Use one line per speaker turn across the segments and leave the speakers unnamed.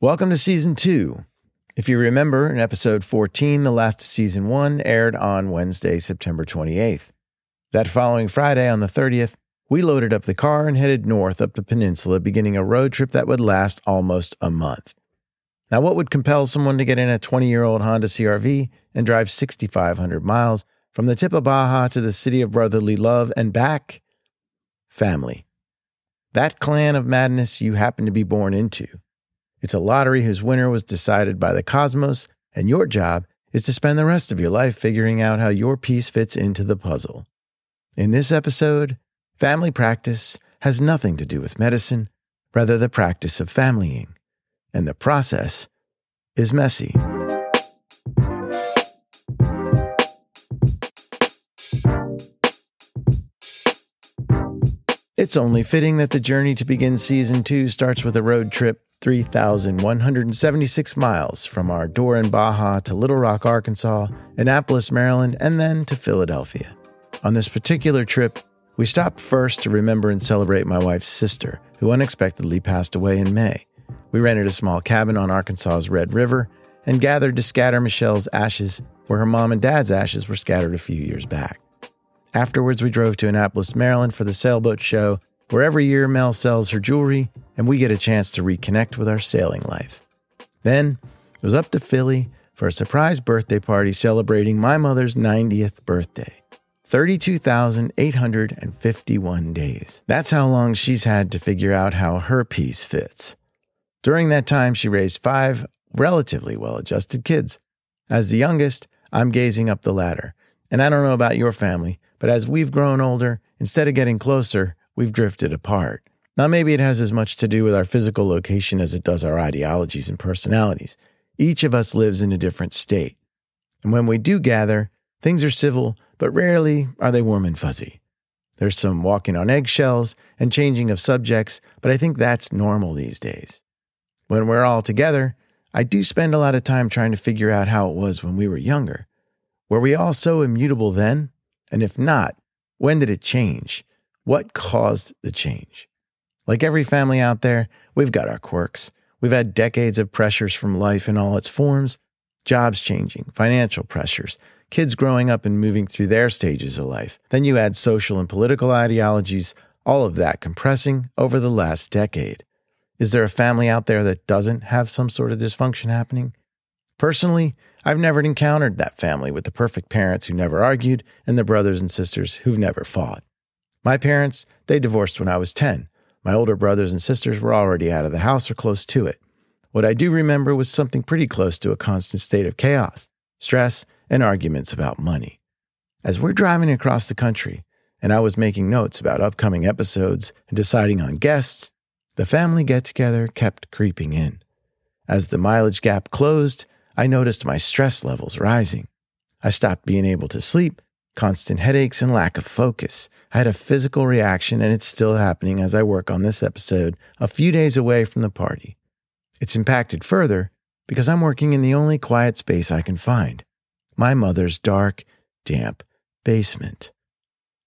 Welcome to season two. If you remember, in episode 14, the last season one aired on Wednesday, September 28th. That following Friday, on the 30th, we loaded up the car and headed north up the peninsula, beginning a road trip that would last almost a month. Now, what would compel someone to get in a 20 year old Honda CRV and drive 6,500 miles from the tip of Baja to the city of brotherly love and back? Family. That clan of madness you happen to be born into. It's a lottery whose winner was decided by the cosmos, and your job is to spend the rest of your life figuring out how your piece fits into the puzzle. In this episode, family practice has nothing to do with medicine, rather, the practice of familying. And the process is messy. It's only fitting that the journey to begin season two starts with a road trip 3,176 miles from our door in Baja to Little Rock, Arkansas, Annapolis, Maryland, and then to Philadelphia. On this particular trip, we stopped first to remember and celebrate my wife's sister, who unexpectedly passed away in May. We rented a small cabin on Arkansas's Red River and gathered to scatter Michelle's ashes where her mom and dad's ashes were scattered a few years back. Afterwards, we drove to Annapolis, Maryland for the sailboat show, where every year Mel sells her jewelry and we get a chance to reconnect with our sailing life. Then it was up to Philly for a surprise birthday party celebrating my mother's 90th birthday. 32,851 days. That's how long she's had to figure out how her piece fits. During that time, she raised five relatively well adjusted kids. As the youngest, I'm gazing up the ladder. And I don't know about your family, but as we've grown older, instead of getting closer, we've drifted apart. Now, maybe it has as much to do with our physical location as it does our ideologies and personalities. Each of us lives in a different state. And when we do gather, things are civil, but rarely are they warm and fuzzy. There's some walking on eggshells and changing of subjects, but I think that's normal these days. When we're all together, I do spend a lot of time trying to figure out how it was when we were younger. Were we all so immutable then? And if not, when did it change? What caused the change? Like every family out there, we've got our quirks. We've had decades of pressures from life in all its forms jobs changing, financial pressures, kids growing up and moving through their stages of life. Then you add social and political ideologies, all of that compressing over the last decade. Is there a family out there that doesn't have some sort of dysfunction happening? Personally, I've never encountered that family with the perfect parents who never argued and the brothers and sisters who've never fought. My parents, they divorced when I was 10. My older brothers and sisters were already out of the house or close to it. What I do remember was something pretty close to a constant state of chaos, stress, and arguments about money. As we're driving across the country, and I was making notes about upcoming episodes and deciding on guests, the family get together kept creeping in. As the mileage gap closed, I noticed my stress levels rising. I stopped being able to sleep, constant headaches, and lack of focus. I had a physical reaction, and it's still happening as I work on this episode, a few days away from the party. It's impacted further because I'm working in the only quiet space I can find my mother's dark, damp basement.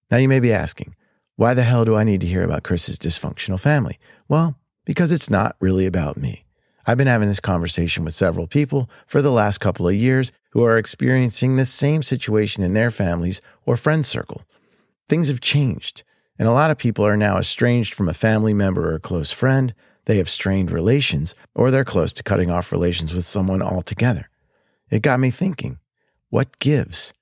Now, you may be asking, why the hell do I need to hear about Chris's dysfunctional family? Well, because it's not really about me. I've been having this conversation with several people for the last couple of years who are experiencing the same situation in their families or friend circle. Things have changed, and a lot of people are now estranged from a family member or a close friend. They have strained relations, or they're close to cutting off relations with someone altogether. It got me thinking what gives?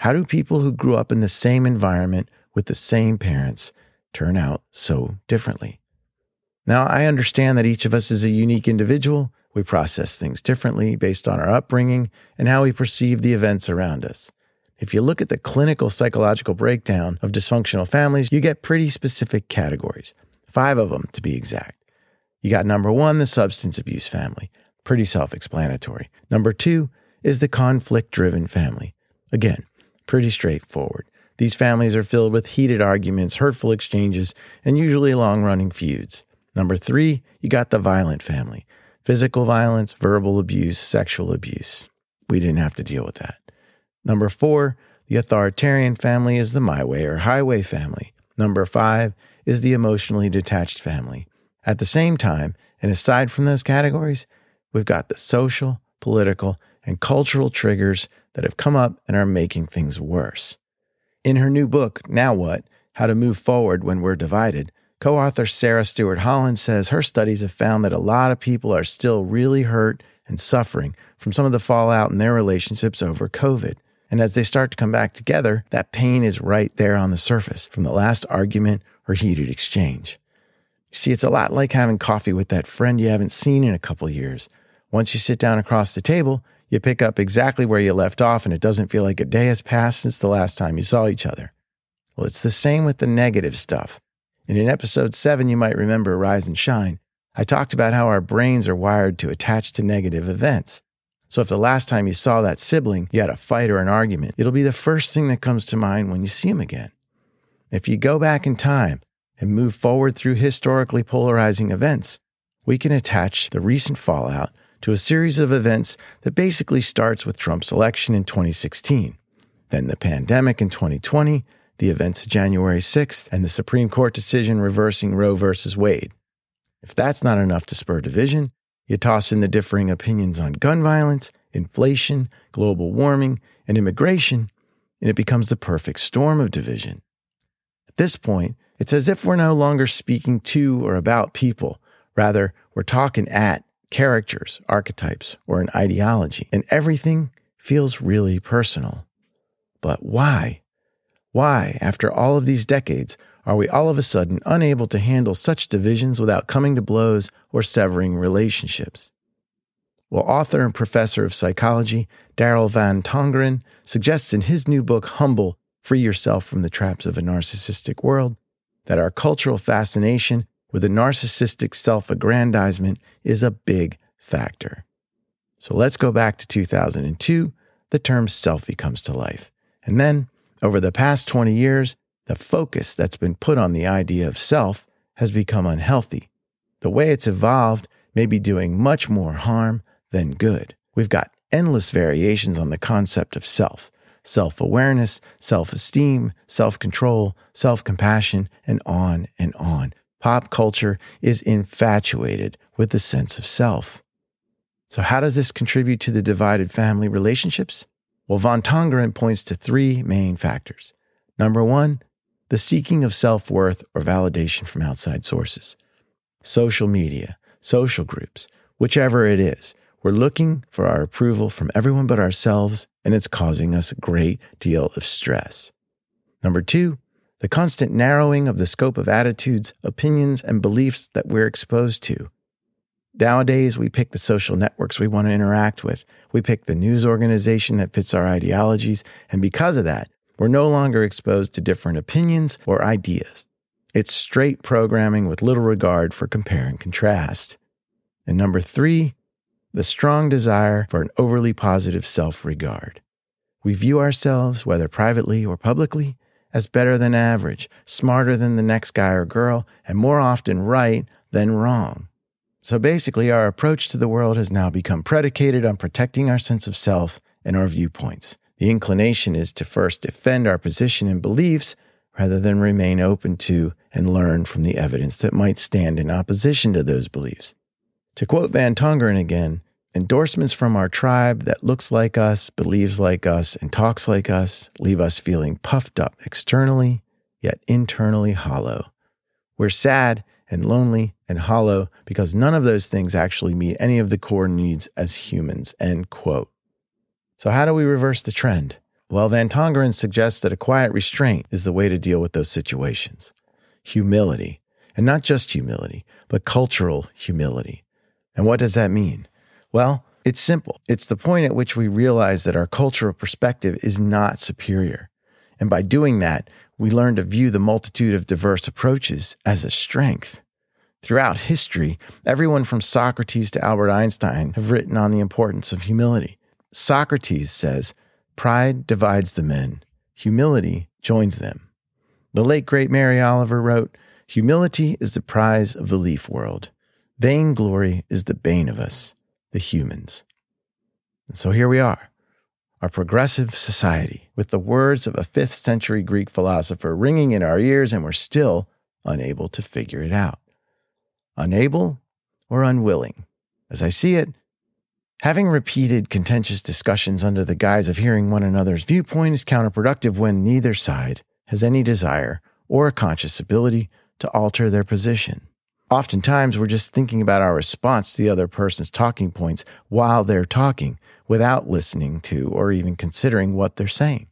How do people who grew up in the same environment with the same parents turn out so differently? Now, I understand that each of us is a unique individual. We process things differently based on our upbringing and how we perceive the events around us. If you look at the clinical psychological breakdown of dysfunctional families, you get pretty specific categories, five of them to be exact. You got number one, the substance abuse family, pretty self explanatory. Number two is the conflict driven family. Again, pretty straightforward. These families are filled with heated arguments, hurtful exchanges, and usually long running feuds. Number three, you got the violent family physical violence, verbal abuse, sexual abuse. We didn't have to deal with that. Number four, the authoritarian family is the my way or highway family. Number five is the emotionally detached family. At the same time, and aside from those categories, we've got the social, political, and cultural triggers that have come up and are making things worse. In her new book, Now What? How to Move Forward When We're Divided, co author Sarah Stewart Holland says her studies have found that a lot of people are still really hurt and suffering from some of the fallout in their relationships over COVID. And as they start to come back together, that pain is right there on the surface from the last argument or heated exchange. You see, it's a lot like having coffee with that friend you haven't seen in a couple years. Once you sit down across the table, you pick up exactly where you left off, and it doesn't feel like a day has passed since the last time you saw each other. Well, it's the same with the negative stuff. And in episode 7, you might remember Rise and Shine, I talked about how our brains are wired to attach to negative events. So if the last time you saw that sibling, you had a fight or an argument, it'll be the first thing that comes to mind when you see him again. If you go back in time and move forward through historically polarizing events, we can attach the recent fallout to a series of events that basically starts with Trump's election in 2016, then the pandemic in 2020, the events of January 6th, and the Supreme Court decision reversing Roe v. Wade. If that's not enough to spur division, you toss in the differing opinions on gun violence, inflation, global warming, and immigration, and it becomes the perfect storm of division. At this point, it's as if we're no longer speaking to or about people. Rather, we're talking at characters, archetypes, or an ideology, and everything feels really personal. But why? Why, after all of these decades, are we all of a sudden unable to handle such divisions without coming to blows or severing relationships? Well, author and professor of psychology Daryl Van Tongeren suggests in his new book, Humble Free Yourself from the Traps of a Narcissistic World, that our cultural fascination with a narcissistic self aggrandizement is a big factor. So let's go back to 2002. The term selfie comes to life. And then, over the past 20 years, the focus that's been put on the idea of self has become unhealthy. The way it's evolved may be doing much more harm than good. We've got endless variations on the concept of self self awareness, self esteem, self control, self compassion, and on and on. Pop culture is infatuated with the sense of self. So, how does this contribute to the divided family relationships? Well, Van Tongeren points to three main factors. Number one, the seeking of self worth or validation from outside sources. Social media, social groups, whichever it is, we're looking for our approval from everyone but ourselves, and it's causing us a great deal of stress. Number two, the constant narrowing of the scope of attitudes, opinions, and beliefs that we're exposed to. Nowadays, we pick the social networks we want to interact with. We pick the news organization that fits our ideologies. And because of that, we're no longer exposed to different opinions or ideas. It's straight programming with little regard for compare and contrast. And number three, the strong desire for an overly positive self regard. We view ourselves, whether privately or publicly, as better than average, smarter than the next guy or girl, and more often right than wrong. So basically, our approach to the world has now become predicated on protecting our sense of self and our viewpoints. The inclination is to first defend our position and beliefs rather than remain open to and learn from the evidence that might stand in opposition to those beliefs. To quote Van Tongeren again, endorsements from our tribe that looks like us, believes like us, and talks like us leave us feeling puffed up externally, yet internally hollow. We're sad and lonely and hollow because none of those things actually meet any of the core needs as humans. End quote. So, how do we reverse the trend? Well, Van Tongeren suggests that a quiet restraint is the way to deal with those situations. Humility, and not just humility, but cultural humility. And what does that mean? Well, it's simple. It's the point at which we realize that our cultural perspective is not superior. And by doing that, we learn to view the multitude of diverse approaches as a strength. Throughout history, everyone from Socrates to Albert Einstein have written on the importance of humility. Socrates says, Pride divides the men, humility joins them. The late great Mary Oliver wrote, Humility is the prize of the leaf world. Vainglory is the bane of us, the humans. And so here we are, our progressive society, with the words of a fifth century Greek philosopher ringing in our ears, and we're still unable to figure it out. Unable or unwilling? As I see it, Having repeated contentious discussions under the guise of hearing one another's viewpoint is counterproductive when neither side has any desire or a conscious ability to alter their position. Oftentimes, we're just thinking about our response to the other person's talking points while they're talking without listening to or even considering what they're saying.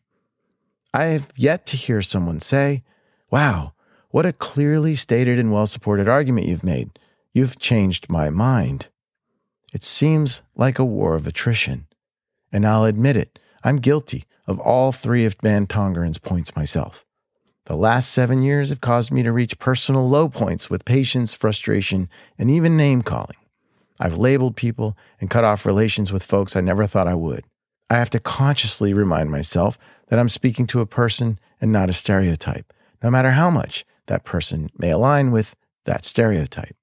I have yet to hear someone say, Wow, what a clearly stated and well supported argument you've made. You've changed my mind. It seems like a war of attrition. And I'll admit it, I'm guilty of all three of Van Tongeren's points myself. The last seven years have caused me to reach personal low points with patience, frustration, and even name calling. I've labeled people and cut off relations with folks I never thought I would. I have to consciously remind myself that I'm speaking to a person and not a stereotype, no matter how much that person may align with that stereotype.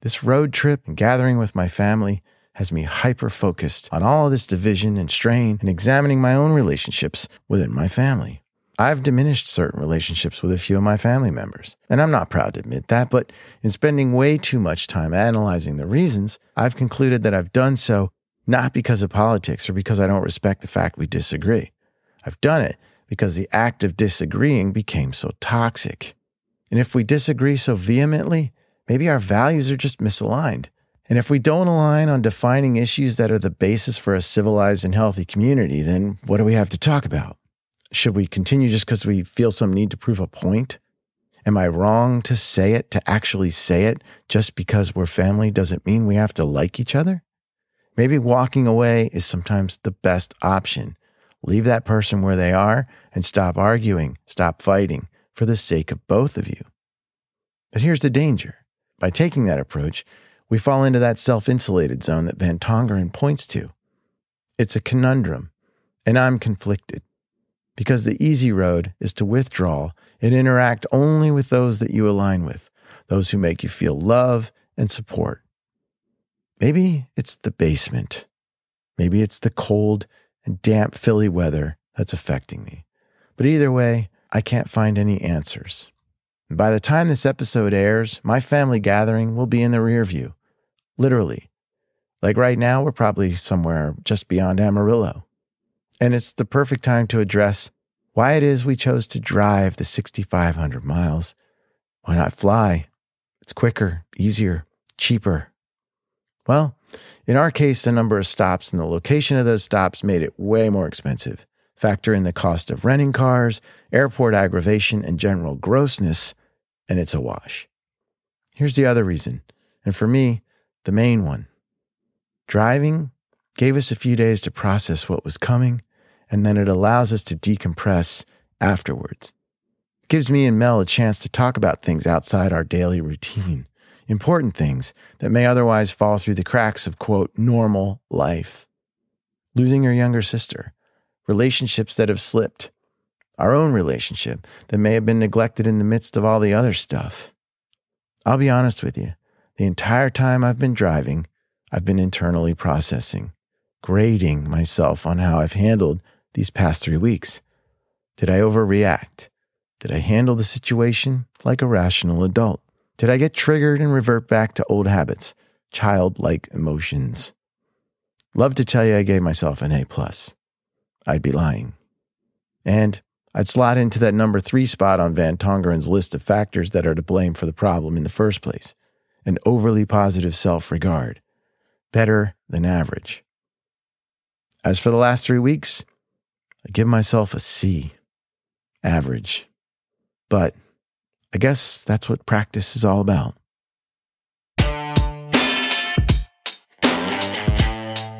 This road trip and gathering with my family has me hyper focused on all of this division and strain and examining my own relationships within my family. I've diminished certain relationships with a few of my family members, and I'm not proud to admit that, but in spending way too much time analyzing the reasons, I've concluded that I've done so not because of politics or because I don't respect the fact we disagree. I've done it because the act of disagreeing became so toxic. And if we disagree so vehemently, Maybe our values are just misaligned. And if we don't align on defining issues that are the basis for a civilized and healthy community, then what do we have to talk about? Should we continue just because we feel some need to prove a point? Am I wrong to say it, to actually say it, just because we're family doesn't mean we have to like each other? Maybe walking away is sometimes the best option. Leave that person where they are and stop arguing, stop fighting for the sake of both of you. But here's the danger by taking that approach, we fall into that self insulated zone that Van Tongeren points to. It's a conundrum, and I'm conflicted because the easy road is to withdraw and interact only with those that you align with, those who make you feel love and support. Maybe it's the basement. Maybe it's the cold and damp Philly weather that's affecting me. But either way, I can't find any answers. By the time this episode airs, my family gathering will be in the rear view. Literally. Like right now, we're probably somewhere just beyond Amarillo. And it's the perfect time to address why it is we chose to drive the 6,500 miles. Why not fly? It's quicker, easier, cheaper. Well, in our case, the number of stops and the location of those stops made it way more expensive. Factor in the cost of renting cars, airport aggravation, and general grossness, and it's a wash. Here's the other reason, and for me, the main one. Driving gave us a few days to process what was coming, and then it allows us to decompress afterwards. It gives me and Mel a chance to talk about things outside our daily routine, important things that may otherwise fall through the cracks of, quote, normal life. Losing your younger sister, relationships that have slipped, our own relationship that may have been neglected in the midst of all the other stuff. I'll be honest with you. The entire time I've been driving, I've been internally processing, grading myself on how I've handled these past three weeks. Did I overreact? Did I handle the situation like a rational adult? Did I get triggered and revert back to old habits, childlike emotions? Love to tell you I gave myself an A plus. I'd be lying. And I'd slot into that number three spot on Van Tongeren's list of factors that are to blame for the problem in the first place an overly positive self regard, better than average. As for the last three weeks, I give myself a C, average. But I guess that's what practice is all about.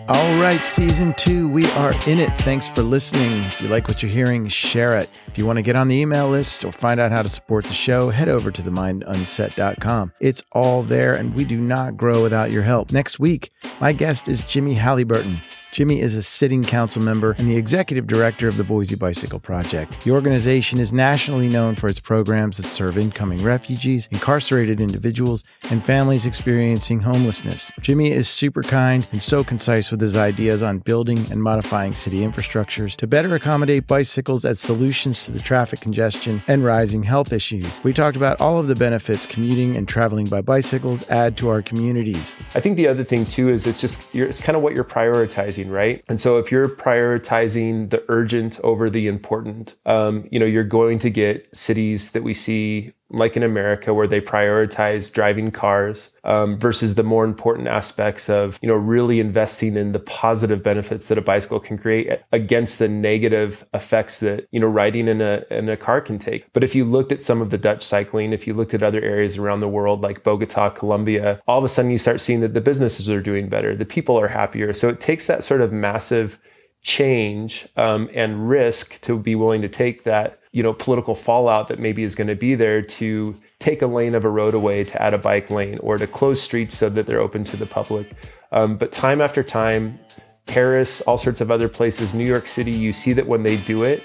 All right, season two, we are in it. Thanks for listening. If you like what you're hearing, share it. If you want to get on the email list or find out how to support the show, head over to themindunset.com. It's all there, and we do not grow without your help. Next week, my guest is Jimmy Hallyburton. Jimmy is a sitting council member and the executive director of the Boise Bicycle Project. The organization is nationally known for its programs that serve incoming refugees, incarcerated individuals, and families experiencing homelessness. Jimmy is super kind and so concise with his ideas on building and modifying city infrastructures to better accommodate bicycles as solutions to the traffic congestion and rising health issues. We talked about all of the benefits commuting and traveling by bicycles add to our communities.
I think the other thing too is it's just it's kind of what you're prioritizing, right? And so if you're prioritizing the urgent over the important, um, you know, you're going to get cities that we see like in America, where they prioritize driving cars um, versus the more important aspects of you know really investing in the positive benefits that a bicycle can create against the negative effects that you know riding in a in a car can take. But if you looked at some of the Dutch cycling, if you looked at other areas around the world like Bogota, Colombia, all of a sudden you start seeing that the businesses are doing better, the people are happier. So it takes that sort of massive change um, and risk to be willing to take that you know political fallout that maybe is going to be there to take a lane of a road away to add a bike lane or to close streets so that they're open to the public. Um, but time after time paris all sorts of other places new york city you see that when they do it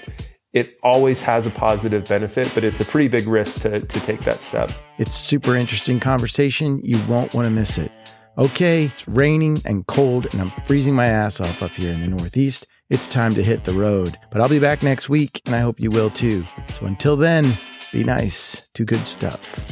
it always has a positive benefit but it's a pretty big risk to, to take that step.
It's super interesting conversation. You won't want to miss it. Okay it's raining and cold and i'm freezing my ass off up here in the northeast it's time to hit the road. But I'll be back next week, and I hope you will too. So until then, be nice to good stuff.